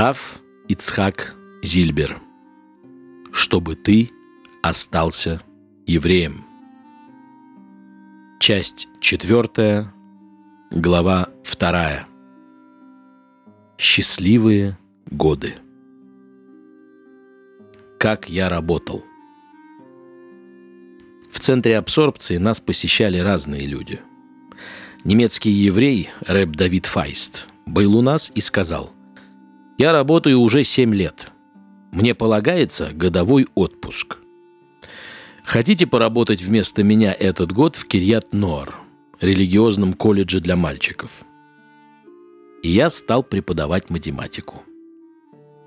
Раф Ицхак Зильбер. Чтобы ты остался евреем. Часть четвертая, глава вторая. Счастливые годы. Как я работал. В центре абсорбции нас посещали разные люди. Немецкий еврей Рэб Давид Файст был у нас и сказал, «Я работаю уже семь лет. Мне полагается годовой отпуск. Хотите поработать вместо меня этот год в Кирьят-Нор, религиозном колледже для мальчиков?» И я стал преподавать математику.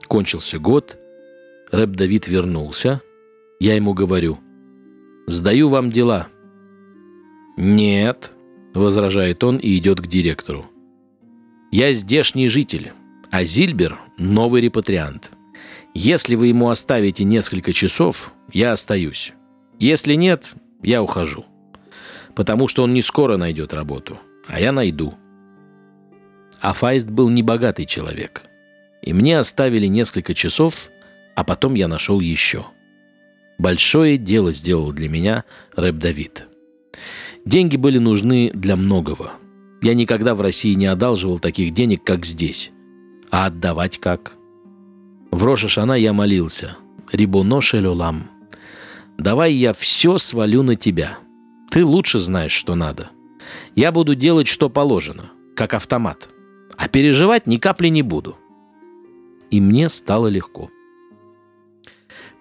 Кончился год, Рэб Давид вернулся. Я ему говорю, «Сдаю вам дела». «Нет», — возражает он и идет к директору. «Я здешний житель, а Зильбер — новый репатриант. Если вы ему оставите несколько часов, я остаюсь. Если нет, я ухожу. Потому что он не скоро найдет работу, а я найду». А Файст был небогатый человек. И мне оставили несколько часов, а потом я нашел еще. Большое дело сделал для меня Рэп Давид. Деньги были нужны для многого. Я никогда в России не одалживал таких денег, как здесь. А отдавать как? В Рошашана я молился. Рибоно шелюлам. Давай я все свалю на тебя. Ты лучше знаешь, что надо. Я буду делать, что положено, как автомат. А переживать ни капли не буду. И мне стало легко.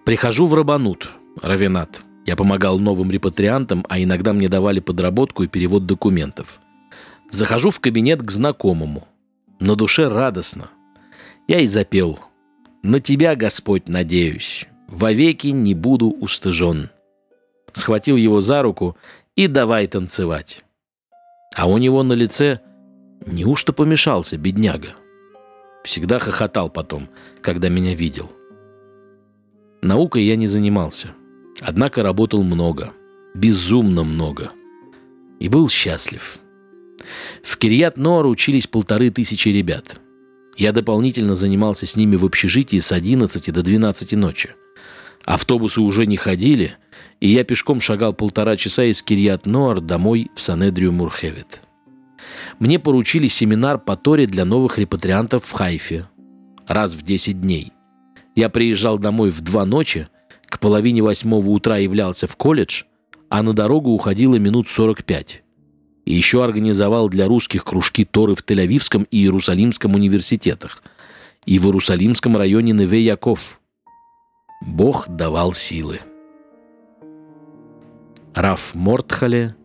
Прихожу в Рабанут, Равенат – я помогал новым репатриантам, а иногда мне давали подработку и перевод документов. Захожу в кабинет к знакомому. На душе радостно. Я и запел. «На тебя, Господь, надеюсь. Вовеки не буду устыжен». Схватил его за руку и давай танцевать. А у него на лице неужто помешался, бедняга? Всегда хохотал потом, когда меня видел. Наукой я не занимался – Однако работал много, безумно много. И был счастлив. В Кирьят-Ноар учились полторы тысячи ребят. Я дополнительно занимался с ними в общежитии с 11 до 12 ночи. Автобусы уже не ходили, и я пешком шагал полтора часа из Кирьят-Ноар домой в Санедрию Мурхевит. Мне поручили семинар по Торе для новых репатриантов в Хайфе. Раз в 10 дней. Я приезжал домой в два ночи – к половине восьмого утра являлся в колледж, а на дорогу уходило минут 45. И еще организовал для русских кружки Торы в Тель-Авивском и Иерусалимском университетах и в Иерусалимском районе Неве-Яков. Бог давал силы. Раф Мортхале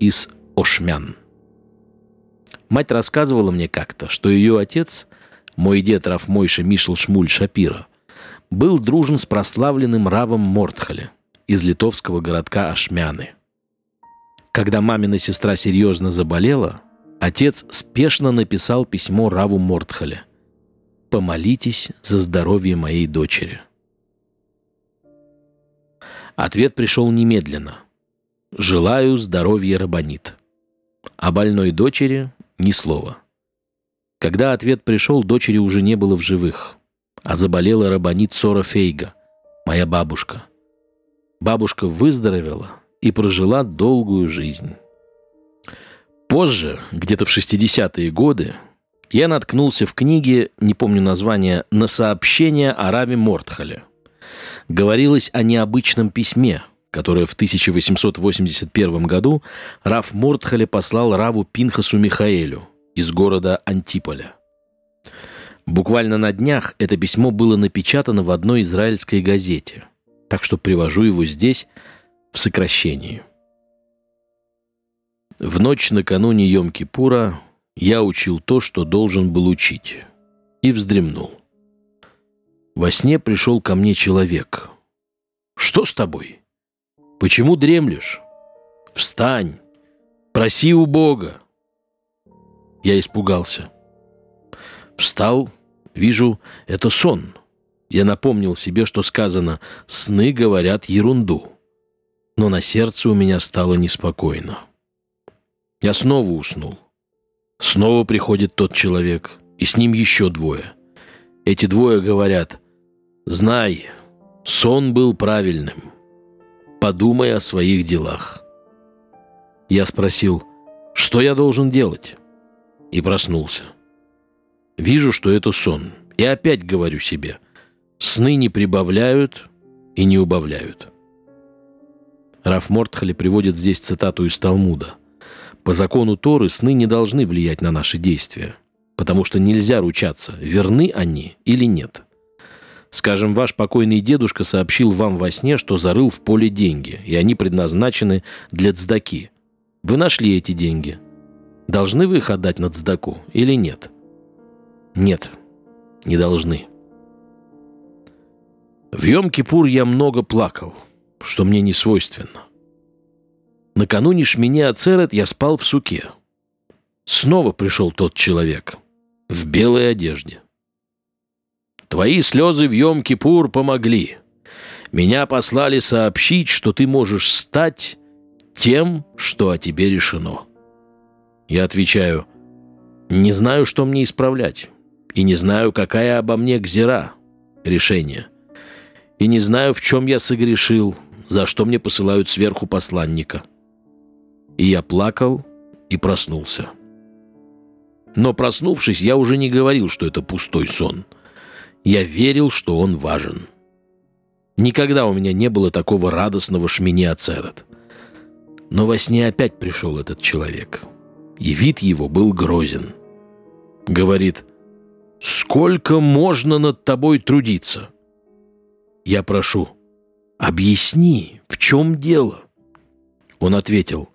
из Ошмян. Мать рассказывала мне как-то, что ее отец, мой дед Раф Мойша Мишел Шмуль Шапира, был дружен с прославленным Равом Мортхале из литовского городка Ашмяны. Когда мамина сестра серьезно заболела, отец спешно написал письмо Раву Мортхале «Помолитесь за здоровье моей дочери». Ответ пришел немедленно. «Желаю здоровья Рабанит». О больной дочери ни слова. Когда ответ пришел, дочери уже не было в живых – а заболела рабанит Сора Фейга, моя бабушка. Бабушка выздоровела и прожила долгую жизнь. Позже, где-то в 60-е годы, я наткнулся в книге, не помню название, на сообщение о Раве Мортхале. Говорилось о необычном письме, которое в 1881 году Рав Мортхале послал Раву Пинхасу Михаэлю из города Антиполя – Буквально на днях это письмо было напечатано в одной израильской газете, так что привожу его здесь в сокращении. В ночь накануне Йом-Кипура я учил то, что должен был учить, и вздремнул. Во сне пришел ко мне человек. «Что с тобой? Почему дремлешь? Встань! Проси у Бога!» Я испугался – Встал, вижу, это сон. Я напомнил себе, что сказано «сны говорят ерунду». Но на сердце у меня стало неспокойно. Я снова уснул. Снова приходит тот человек, и с ним еще двое. Эти двое говорят, «Знай, сон был правильным. Подумай о своих делах». Я спросил, что я должен делать? И проснулся. Вижу, что это сон. И опять говорю себе, сны не прибавляют и не убавляют. Раф Мортхали приводит здесь цитату из Талмуда. По закону Торы сны не должны влиять на наши действия, потому что нельзя ручаться, верны они или нет. Скажем, ваш покойный дедушка сообщил вам во сне, что зарыл в поле деньги, и они предназначены для цдаки. Вы нашли эти деньги. Должны вы их отдать на цдаку или нет? Нет, не должны. В Йом-Кипур я много плакал, что мне не свойственно. Накануне Шмини Ацерет я спал в суке. Снова пришел тот человек в белой одежде. Твои слезы в Йом-Кипур помогли. Меня послали сообщить, что ты можешь стать тем, что о тебе решено. Я отвечаю, не знаю, что мне исправлять, и не знаю, какая обо мне гзира, решение, и не знаю, в чем я согрешил, за что мне посылают сверху посланника. И я плакал и проснулся. Но проснувшись, я уже не говорил, что это пустой сон. Я верил, что он важен. Никогда у меня не было такого радостного шмини Ацерет. Но во сне опять пришел этот человек. И вид его был грозен. Говорит, «Сколько можно над тобой трудиться?» Я прошу, «Объясни, в чем дело?» Он ответил,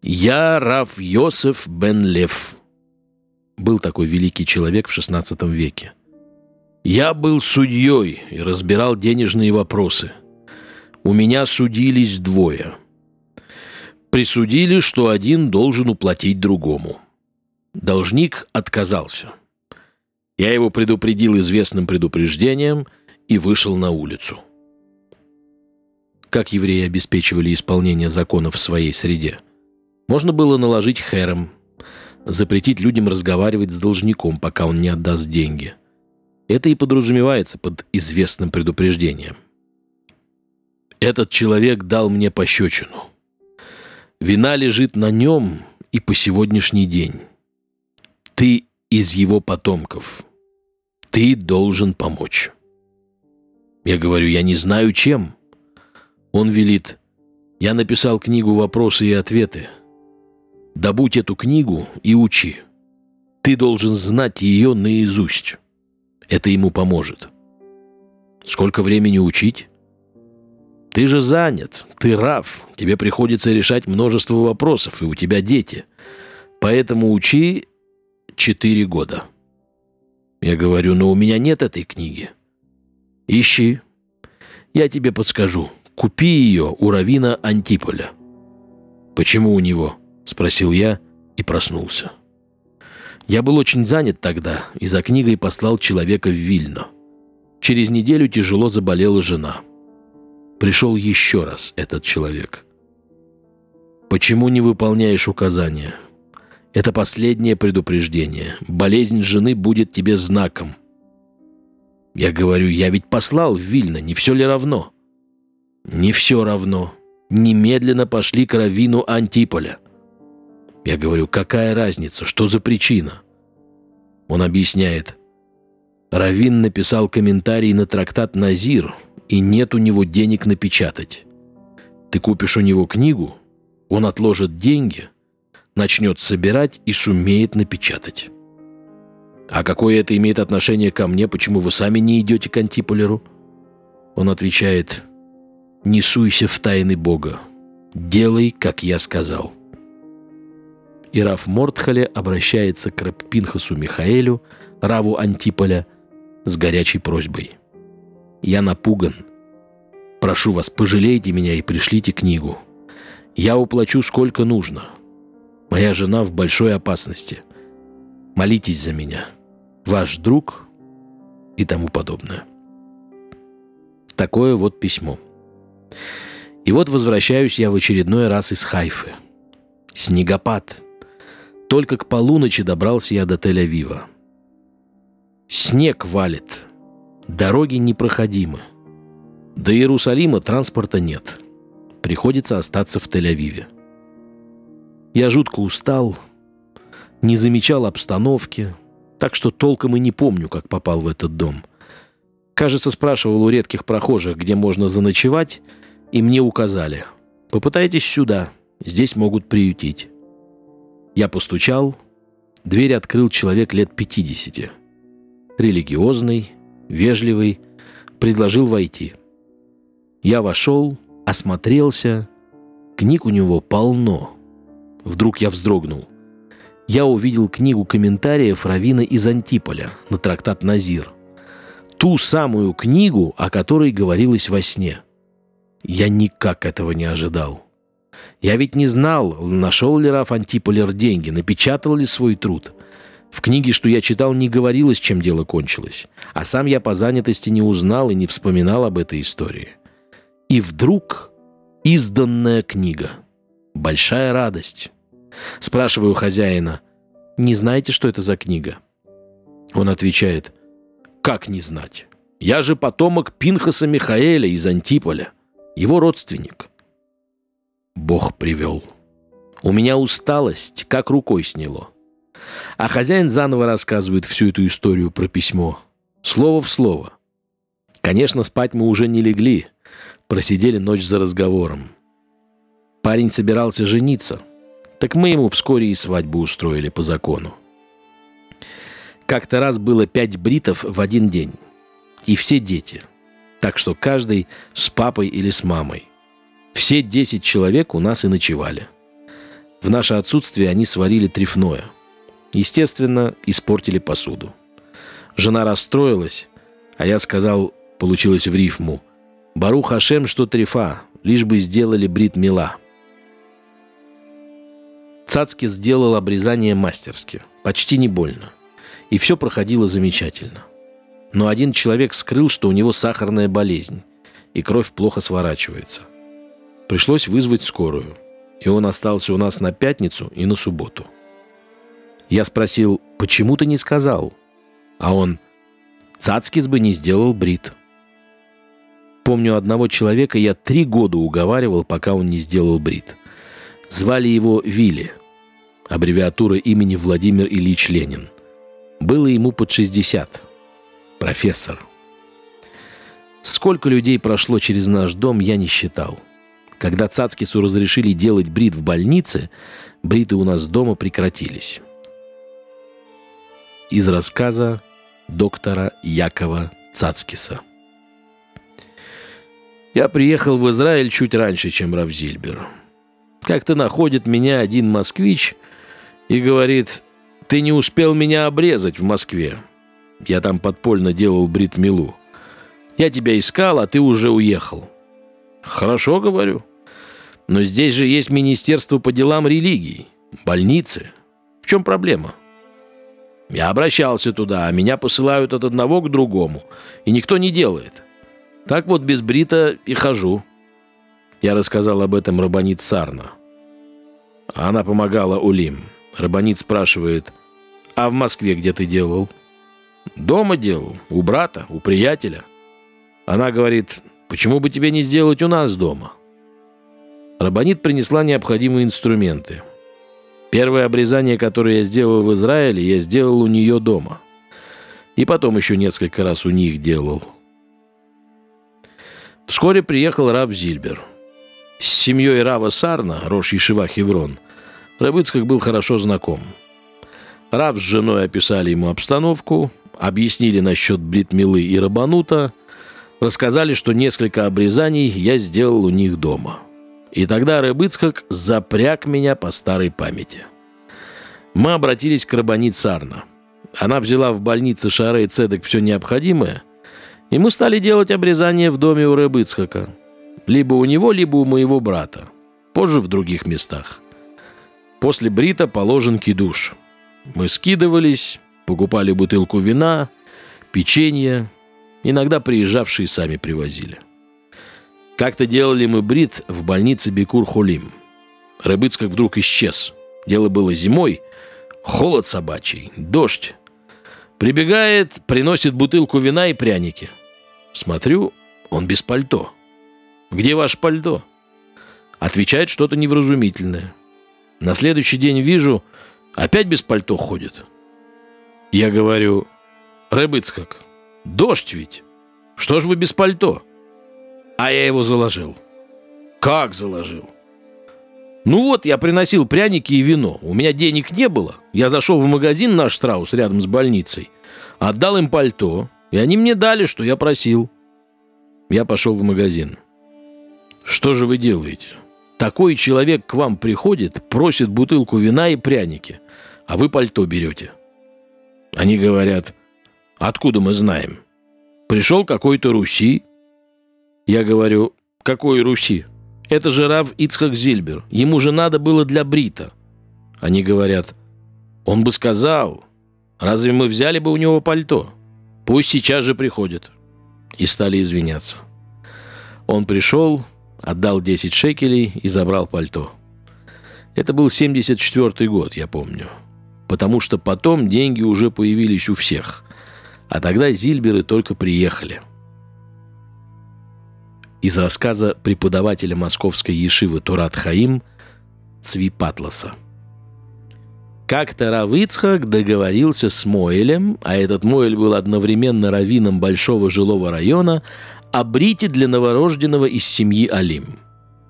«Я Раф Йосеф бен Лев». Был такой великий человек в XVI веке. «Я был судьей и разбирал денежные вопросы. У меня судились двое. Присудили, что один должен уплатить другому. Должник отказался. Я его предупредил известным предупреждением и вышел на улицу. Как евреи обеспечивали исполнение законов в своей среде – можно было наложить хэром, запретить людям разговаривать с должником, пока он не отдаст деньги. Это и подразумевается под известным предупреждением. Этот человек дал мне пощечину. Вина лежит на нем и по сегодняшний день. Ты из его потомков. Ты должен помочь. Я говорю, я не знаю, чем. Он велит, я написал книгу «Вопросы и ответы». Добудь эту книгу и учи. Ты должен знать ее наизусть. Это ему поможет. Сколько времени учить? Ты же занят, ты рав, тебе приходится решать множество вопросов, и у тебя дети. Поэтому учи четыре года. Я говорю, но у меня нет этой книги. Ищи. Я тебе подскажу. Купи ее у Равина Антиполя. Почему у него? — спросил я и проснулся. Я был очень занят тогда и за книгой послал человека в Вильно. Через неделю тяжело заболела жена. Пришел еще раз этот человек. «Почему не выполняешь указания? Это последнее предупреждение. Болезнь жены будет тебе знаком». Я говорю, я ведь послал в Вильно, не все ли равно? Не все равно. Немедленно пошли к Равину Антиполя. Я говорю, какая разница, что за причина? Он объясняет. Равин написал комментарий на трактат «Назир», и нет у него денег напечатать. Ты купишь у него книгу, он отложит деньги, начнет собирать и сумеет напечатать. А какое это имеет отношение ко мне, почему вы сами не идете к антиполеру? Он отвечает, не суйся в тайны Бога, делай, как я сказал. И Раф Мортхале обращается к Раппинхасу Михаэлю, Раву Антиполя, с горячей просьбой. «Я напуган. Прошу вас, пожалейте меня и пришлите книгу. Я уплачу сколько нужно. Моя жена в большой опасности. Молитесь за меня. Ваш друг» и тому подобное. Такое вот письмо. И вот возвращаюсь я в очередной раз из Хайфы. Снегопад – только к полуночи добрался я до Тель-Авива. Снег валит. Дороги непроходимы. До Иерусалима транспорта нет. Приходится остаться в Тель-Авиве. Я жутко устал, не замечал обстановки, так что толком и не помню, как попал в этот дом. Кажется, спрашивал у редких прохожих, где можно заночевать, и мне указали. «Попытайтесь сюда, здесь могут приютить». Я постучал, дверь открыл человек лет 50. Религиозный, вежливый, предложил войти. Я вошел, осмотрелся. Книг у него полно. Вдруг я вздрогнул. Я увидел книгу комментариев Равина из Антиполя на трактат «Назир». Ту самую книгу, о которой говорилось во сне. Я никак этого не ожидал. Я ведь не знал, нашел ли Раф Антиполер деньги, напечатал ли свой труд. В книге, что я читал, не говорилось, чем дело кончилось. А сам я по занятости не узнал и не вспоминал об этой истории. И вдруг изданная книга. Большая радость. Спрашиваю хозяина, не знаете, что это за книга? Он отвечает, как не знать? Я же потомок Пинхаса Михаэля из Антиполя, его родственник. Бог привел. У меня усталость как рукой сняло. А хозяин заново рассказывает всю эту историю про письмо. Слово в слово. Конечно, спать мы уже не легли. Просидели ночь за разговором. Парень собирался жениться. Так мы ему вскоре и свадьбу устроили по закону. Как-то раз было пять бритов в один день. И все дети. Так что каждый с папой или с мамой. Все десять человек у нас и ночевали. В наше отсутствие они сварили трефное. Естественно, испортили посуду. Жена расстроилась, а я сказал, получилось в рифму, «Бару Хашем, что трефа, лишь бы сделали брит мила». Цацки сделал обрезание мастерски, почти не больно. И все проходило замечательно. Но один человек скрыл, что у него сахарная болезнь, и кровь плохо сворачивается – Пришлось вызвать скорую, и он остался у нас на пятницу и на субботу. Я спросил, почему ты не сказал? А он, Цацкис бы не сделал брит. Помню одного человека, я три года уговаривал, пока он не сделал брит. Звали его Вилли, аббревиатура имени Владимир Ильич Ленин. Было ему под 60. Профессор. Сколько людей прошло через наш дом, я не считал. Когда Цацкису разрешили делать брит в больнице, бриты у нас дома прекратились. Из рассказа доктора Якова Цацкиса. Я приехал в Израиль чуть раньше, чем Равзильбер. Как-то находит меня один москвич и говорит, «Ты не успел меня обрезать в Москве. Я там подпольно делал брит-милу. Я тебя искал, а ты уже уехал». Хорошо, говорю. Но здесь же есть Министерство по делам религий, больницы. В чем проблема? Я обращался туда, а меня посылают от одного к другому, и никто не делает. Так вот без брита и хожу. Я рассказал об этом Рабанит Сарна. Она помогала Улим. Рабанит спрашивает, а в Москве где ты делал? Дома делал, у брата, у приятеля. Она говорит, Почему бы тебе не сделать у нас дома?» Рабанит принесла необходимые инструменты. Первое обрезание, которое я сделал в Израиле, я сделал у нее дома. И потом еще несколько раз у них делал. Вскоре приехал Рав Зильбер. С семьей Рава Сарна, Рош Ешива Хеврон, Рабыцкак был хорошо знаком. Рав с женой описали ему обстановку, объяснили насчет бритмилы и рабанута – Рассказали, что несколько обрезаний я сделал у них дома. И тогда Рыбыцкак запряг меня по старой памяти. Мы обратились к Рабани Царна. Она взяла в больнице Шары и Цедек все необходимое, и мы стали делать обрезание в доме у Рыбыцкака. Либо у него, либо у моего брата. Позже в других местах. После брита положен кидуш. Мы скидывались, покупали бутылку вина, печенье, Иногда приезжавшие сами привозили. Как-то делали мы брит в больнице Бекур-Холим. Рыбыцкак вдруг исчез. Дело было зимой, холод собачий, дождь. Прибегает, приносит бутылку вина и пряники. Смотрю, он без пальто. «Где ваше пальто?» Отвечает что-то невразумительное. На следующий день вижу, опять без пальто ходит. Я говорю, Рыбыцкак, дождь ведь. Что ж вы без пальто? А я его заложил. Как заложил? Ну вот, я приносил пряники и вино. У меня денег не было. Я зашел в магазин наш Штраус рядом с больницей. Отдал им пальто. И они мне дали, что я просил. Я пошел в магазин. Что же вы делаете? Такой человек к вам приходит, просит бутылку вина и пряники, а вы пальто берете. Они говорят, откуда мы знаем? Пришел какой-то Руси. Я говорю, какой Руси? Это же Рав Ицхак Зильбер. Ему же надо было для Брита. Они говорят, он бы сказал, разве мы взяли бы у него пальто? Пусть сейчас же приходит. И стали извиняться. Он пришел, отдал 10 шекелей и забрал пальто. Это был 74 год, я помню. Потому что потом деньги уже появились у всех. А тогда Зильберы только приехали – из рассказа преподавателя московской ешивы Турат Хаим Цви Патласа. Как-то Равыцхак договорился с Моэлем, а этот Моэль был одновременно раввином большого жилого района, о брите для новорожденного из семьи Алим.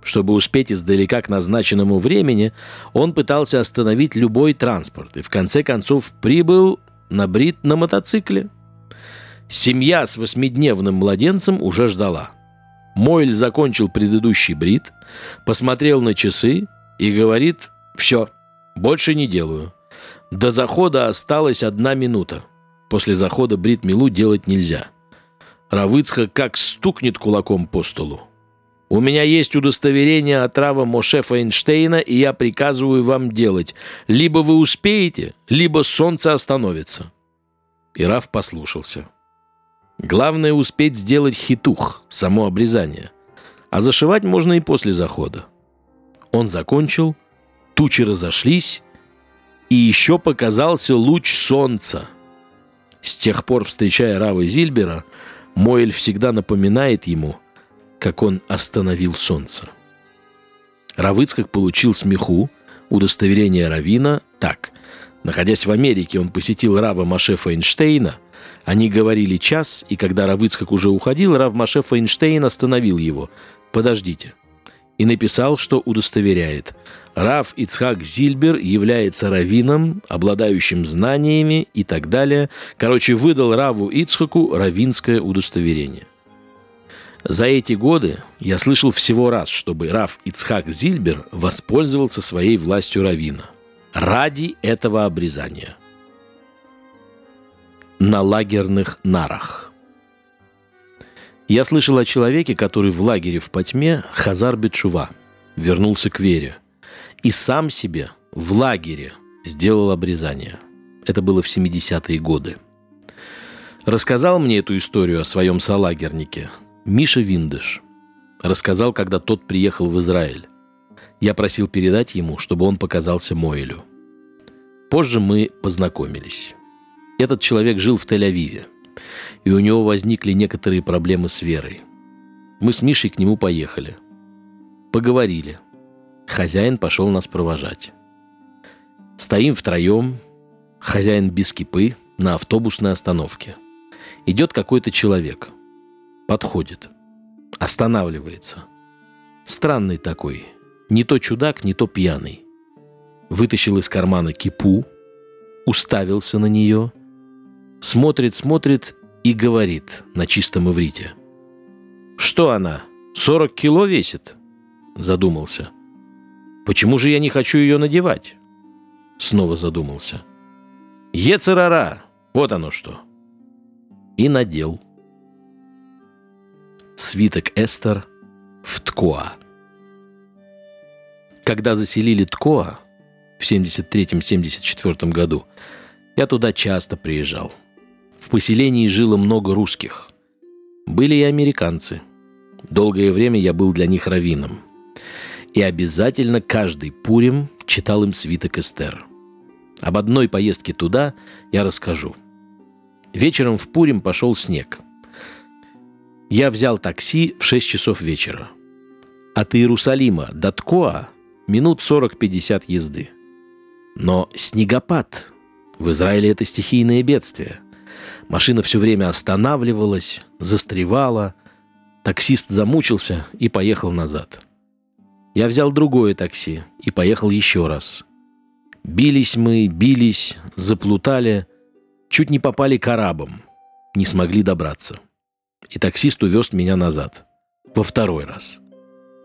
Чтобы успеть издалека к назначенному времени, он пытался остановить любой транспорт и в конце концов прибыл на брит на мотоцикле. Семья с восьмидневным младенцем уже ждала – Мойль закончил предыдущий брит, посмотрел на часы и говорит «Все, больше не делаю. До захода осталась одна минута. После захода брит милу делать нельзя». Равыцха как стукнет кулаком по столу. «У меня есть удостоверение от Рава Моше Фейнштейна, и я приказываю вам делать. Либо вы успеете, либо солнце остановится». И Рав послушался. Главное успеть сделать хитух, само обрезание. А зашивать можно и после захода. Он закончил, тучи разошлись, и еще показался луч солнца. С тех пор, встречая Рава Зильбера, Моэль всегда напоминает ему, как он остановил солнце. Равыцкак получил смеху, удостоверение Равина, так. Находясь в Америке, он посетил Рава Маше Эйнштейна – они говорили час, и когда Равыцкак уже уходил, Рав Маше Фейнштейн остановил его. «Подождите». И написал, что удостоверяет. Рав Ицхак Зильбер является раввином, обладающим знаниями и так далее. Короче, выдал Раву Ицхаку равинское удостоверение. За эти годы я слышал всего раз, чтобы Рав Ицхак Зильбер воспользовался своей властью равина ради этого обрезания – на лагерных нарах. Я слышал о человеке, который в лагере в Патьме, Хазар Бетшува, вернулся к вере. И сам себе в лагере сделал обрезание. Это было в 70-е годы. Рассказал мне эту историю о своем солагернике Миша Виндыш. Рассказал, когда тот приехал в Израиль. Я просил передать ему, чтобы он показался Моэлю. Позже мы познакомились. Этот человек жил в Тель-Авиве, и у него возникли некоторые проблемы с верой. Мы с Мишей к нему поехали. Поговорили. Хозяин пошел нас провожать. Стоим втроем, хозяин без кипы, на автобусной остановке. Идет какой-то человек. Подходит. Останавливается. Странный такой. Не то чудак, не то пьяный. Вытащил из кармана кипу, уставился на нее – смотрит, смотрит и говорит на чистом иврите. «Что она, 40 кило весит?» Задумался. «Почему же я не хочу ее надевать?» Снова задумался. «Ецерара! Вот оно что!» И надел. Свиток Эстер в Ткоа. Когда заселили Ткоа в 73-74 году, я туда часто приезжал – в поселении жило много русских. Были и американцы. Долгое время я был для них раввином. И обязательно каждый Пурим читал им свиток Эстер. Об одной поездке туда я расскажу. Вечером в Пурим пошел снег. Я взял такси в 6 часов вечера. От Иерусалима до Ткоа минут 40-50 езды. Но снегопад. В Израиле это стихийное бедствие. Машина все время останавливалась, застревала. Таксист замучился и поехал назад. Я взял другое такси и поехал еще раз. Бились мы, бились, заплутали, чуть не попали к арабам, не смогли добраться. И таксист увез меня назад. Во второй раз.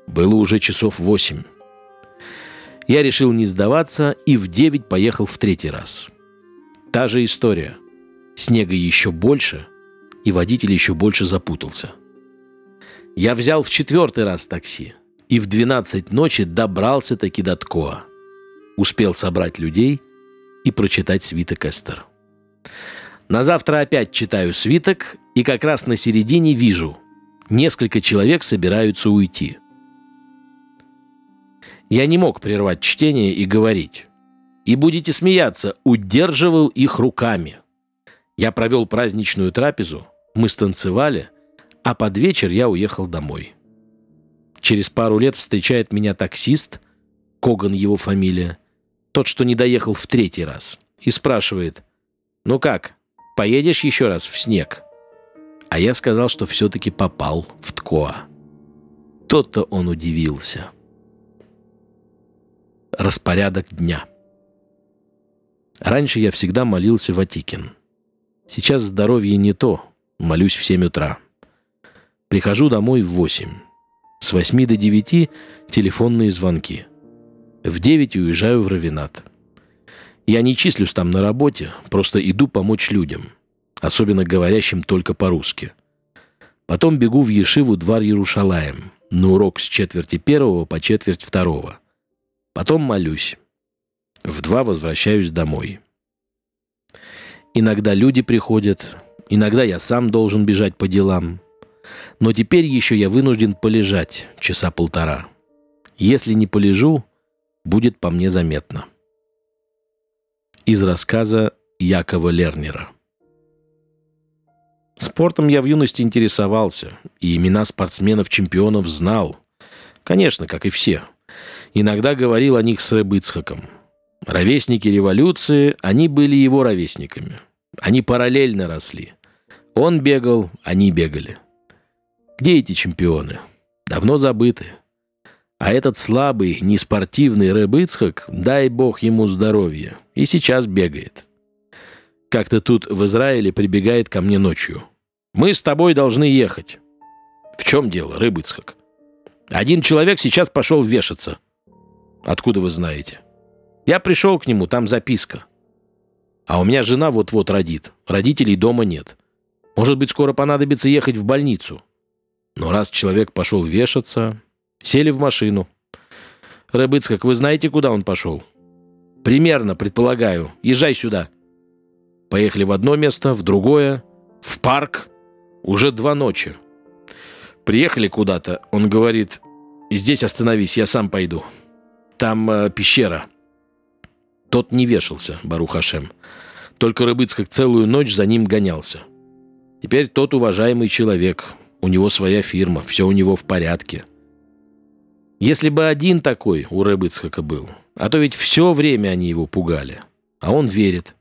Было уже часов восемь. Я решил не сдаваться и в девять поехал в третий раз. Та же история. Снега еще больше, и водитель еще больше запутался. Я взял в четвертый раз такси и в 12 ночи добрался таки до Ткоа. Успел собрать людей и прочитать свиток Эстер. На завтра опять читаю свиток, и как раз на середине вижу, несколько человек собираются уйти. Я не мог прервать чтение и говорить. И будете смеяться, удерживал их руками. Я провел праздничную трапезу, мы станцевали, а под вечер я уехал домой. Через пару лет встречает меня таксист, Коган его фамилия, тот, что не доехал в третий раз, и спрашивает, «Ну как, поедешь еще раз в снег?» А я сказал, что все-таки попал в Ткоа. Тот-то он удивился. Распорядок дня. Раньше я всегда молился в Атикин. Сейчас здоровье не то, молюсь в 7 утра. Прихожу домой в 8. С 8 до 9 телефонные звонки. В 9 уезжаю в Равинат. Я не числюсь там на работе, просто иду помочь людям, особенно говорящим только по-русски. Потом бегу в Ешиву Двар Ярушалаем на урок с четверти первого по четверть второго. Потом молюсь. В два возвращаюсь домой. Иногда люди приходят, иногда я сам должен бежать по делам. Но теперь еще я вынужден полежать часа полтора. Если не полежу, будет по мне заметно. Из рассказа Якова Лернера. Спортом я в юности интересовался, и имена спортсменов-чемпионов знал. Конечно, как и все. Иногда говорил о них с Рыбыцхаком. Ровесники революции, они были его ровесниками. Они параллельно росли. Он бегал, они бегали. Где эти чемпионы? Давно забыты. А этот слабый, неспортивный Рэб Ицхак, дай бог ему здоровья, и сейчас бегает. Как-то тут в Израиле прибегает ко мне ночью. «Мы с тобой должны ехать». «В чем дело, Рэб Ицхак?» «Один человек сейчас пошел вешаться». «Откуда вы знаете?» «Я пришел к нему, там записка». «А у меня жена вот-вот родит. Родителей дома нет. Может быть, скоро понадобится ехать в больницу». Но раз человек пошел вешаться, Сели в машину. Рыбыцкак, вы знаете, куда он пошел? Примерно, предполагаю. Езжай сюда. Поехали в одно место, в другое, в парк. Уже два ночи. Приехали куда-то. Он говорит, здесь остановись, я сам пойду. Там э, пещера. Тот не вешался, Барухашем. Только Рыбыцкак целую ночь за ним гонялся. Теперь тот уважаемый человек. У него своя фирма, все у него в порядке. Если бы один такой у Рэбыцхака был, а то ведь все время они его пугали. А он верит.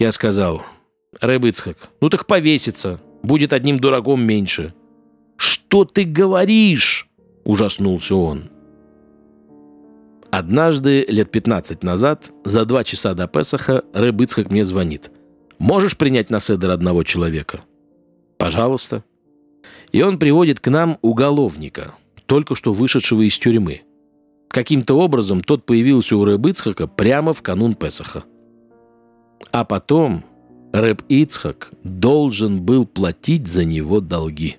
Я сказал, Рэбыцхак, ну так повесится, будет одним дураком меньше. «Что ты говоришь?» – ужаснулся он. Однажды, лет 15 назад, за два часа до Песаха, Рэбыцхак мне звонит. «Можешь принять на седер одного человека?» «Пожалуйста». И он приводит к нам уголовника – только что вышедшего из тюрьмы. Каким-то образом тот появился у Рэб Ицхака прямо в канун Песаха. А потом Рэб Ицхак должен был платить за него долги.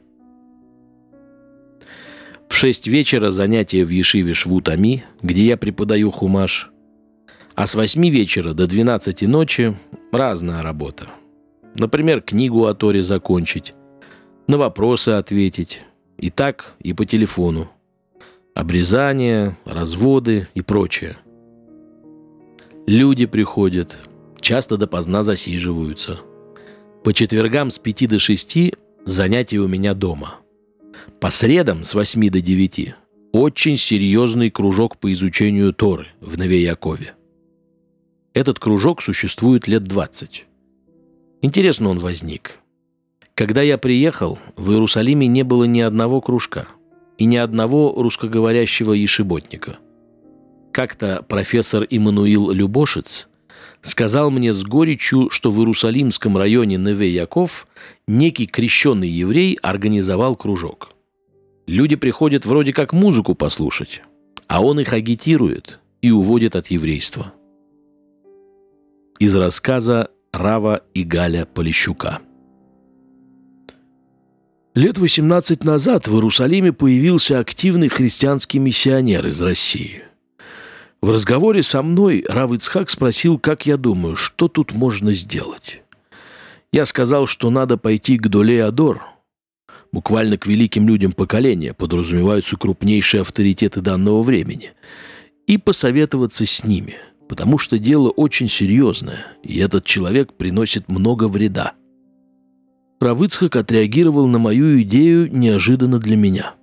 В шесть вечера занятия в Ешиве Швутами, где я преподаю хумаш, а с восьми вечера до двенадцати ночи разная работа. Например, книгу о Торе закончить, на вопросы ответить, и так, и по телефону. Обрезания, разводы и прочее. Люди приходят, часто допоздна засиживаются. По четвергам с 5 до 6 занятия у меня дома. По средам с 8 до 9 очень серьезный кружок по изучению Торы в Нове Якове. Этот кружок существует лет 20. Интересно он возник. Когда я приехал, в Иерусалиме не было ни одного кружка и ни одного русскоговорящего ешеботника. Как-то профессор Иммануил Любошец сказал мне с горечью, что в Иерусалимском районе Неве-Яков некий крещенный еврей организовал кружок. Люди приходят вроде как музыку послушать, а он их агитирует и уводит от еврейства. Из рассказа Рава и Галя Полищука. Лет 18 назад в Иерусалиме появился активный христианский миссионер из России. В разговоре со мной Рав Ицхак спросил, как я думаю, что тут можно сделать. Я сказал, что надо пойти к Доле Адор, буквально к великим людям поколения, подразумеваются крупнейшие авторитеты данного времени, и посоветоваться с ними, потому что дело очень серьезное, и этот человек приносит много вреда – Равыцхак отреагировал на мою идею неожиданно для меня.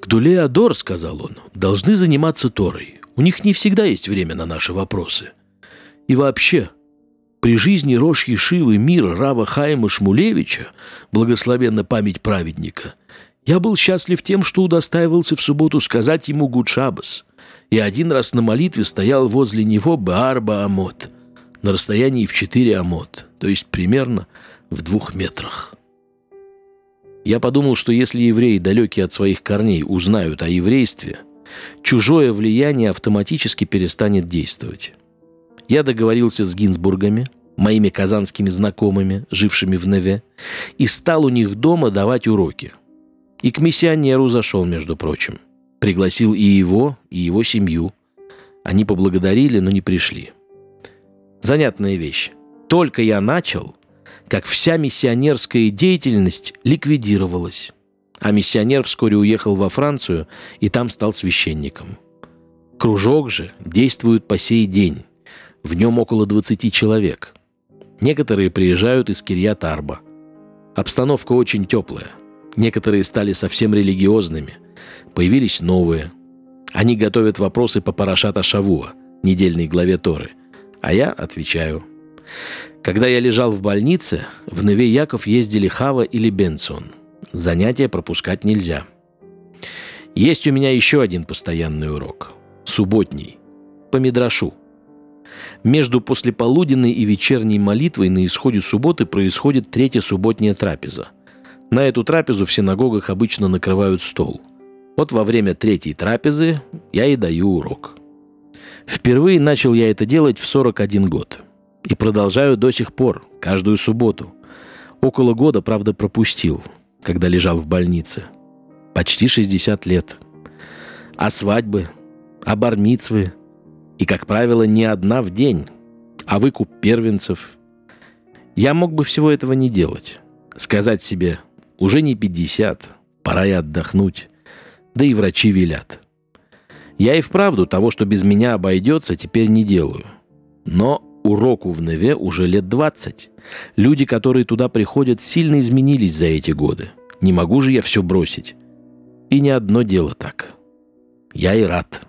«Гдуле Адор, — сказал он, — должны заниматься Торой. У них не всегда есть время на наши вопросы. И вообще, при жизни Рош Ешивы мира Рава Хаима Шмулевича, благословенна память праведника, я был счастлив тем, что удостаивался в субботу сказать ему Гудшабас, и один раз на молитве стоял возле него Баарба Амот, на расстоянии в четыре Амот, то есть примерно в двух метрах. Я подумал, что если евреи, далекие от своих корней, узнают о еврействе, чужое влияние автоматически перестанет действовать. Я договорился с Гинзбургами, моими казанскими знакомыми, жившими в Неве, и стал у них дома давать уроки. И к миссионеру зашел, между прочим. Пригласил и его, и его семью. Они поблагодарили, но не пришли. Занятная вещь. Только я начал, как вся миссионерская деятельность ликвидировалась. А миссионер вскоре уехал во Францию и там стал священником. Кружок же действует по сей день. В нем около 20 человек. Некоторые приезжают из Кирьят-Арба. Обстановка очень теплая. Некоторые стали совсем религиозными. Появились новые. Они готовят вопросы по Парашата Шавуа, недельной главе Торы. А я отвечаю. Когда я лежал в больнице, в Неве Яков ездили Хава или Бенсон. Занятия пропускать нельзя. Есть у меня еще один постоянный урок. Субботний. По Мидрашу. Между послеполуденной и вечерней молитвой на исходе субботы происходит третья субботняя трапеза. На эту трапезу в синагогах обычно накрывают стол. Вот во время третьей трапезы я и даю урок. Впервые начал я это делать в 41 год – и продолжаю до сих пор, каждую субботу. Около года, правда, пропустил, когда лежал в больнице. Почти 60 лет. А свадьбы, а бармицвы, и, как правило, не одна в день, а выкуп первенцев. Я мог бы всего этого не делать. Сказать себе, уже не 50, пора и отдохнуть. Да и врачи велят. Я и вправду того, что без меня обойдется, теперь не делаю. Но Уроку в Неве уже лет 20. Люди, которые туда приходят, сильно изменились за эти годы. Не могу же я все бросить. И ни одно дело так. Я и рад.